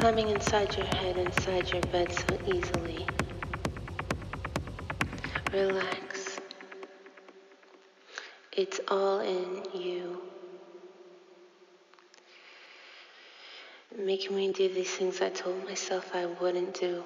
Climbing inside your head, inside your bed so easily. Relax. It's all in you. Making me do these things I told myself I wouldn't do.